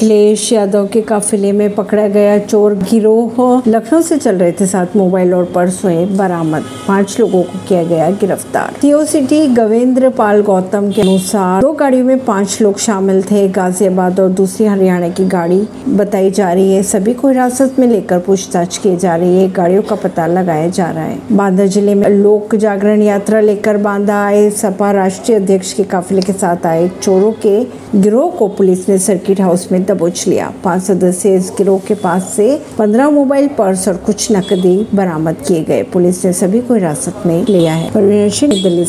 अखिलेश यादव के काफिले में पकड़ा गया चोर गिरोह लखनऊ से चल रहे थे सात मोबाइल और पर्स बरामद। पाँच लोगों को किया गया गिरफ़्तार। सीओ सिटी गवेंद्र पाल गौतम के अनुसार दो गाड़ियों में पाँच लोग शामिल थे, गाजियाबाद और दूसरी हरियाणा की गाड़ी बताई जा रही है। सभी को हिरासत में लेकर पूछताछ की जा रही है। गाड़ियों का पता लगाया जा रहा है। बांदा ज़िले में लोक जागरण यात्रा लेकर बांदा आए सपा राष्ट्रीय अध्यक्ष के काफिले के साथ आए चोरों के गिरोह को पुलिस ने सर्किट हाउस में दबोच लिया पाँच सदस्य इस गिरोह के पास से पंद्रह मोबाइल पर्स और कुछ नकदी बरामद किए गए। पुलिस ने सभी को हिरासत में लिया है। दिल्ली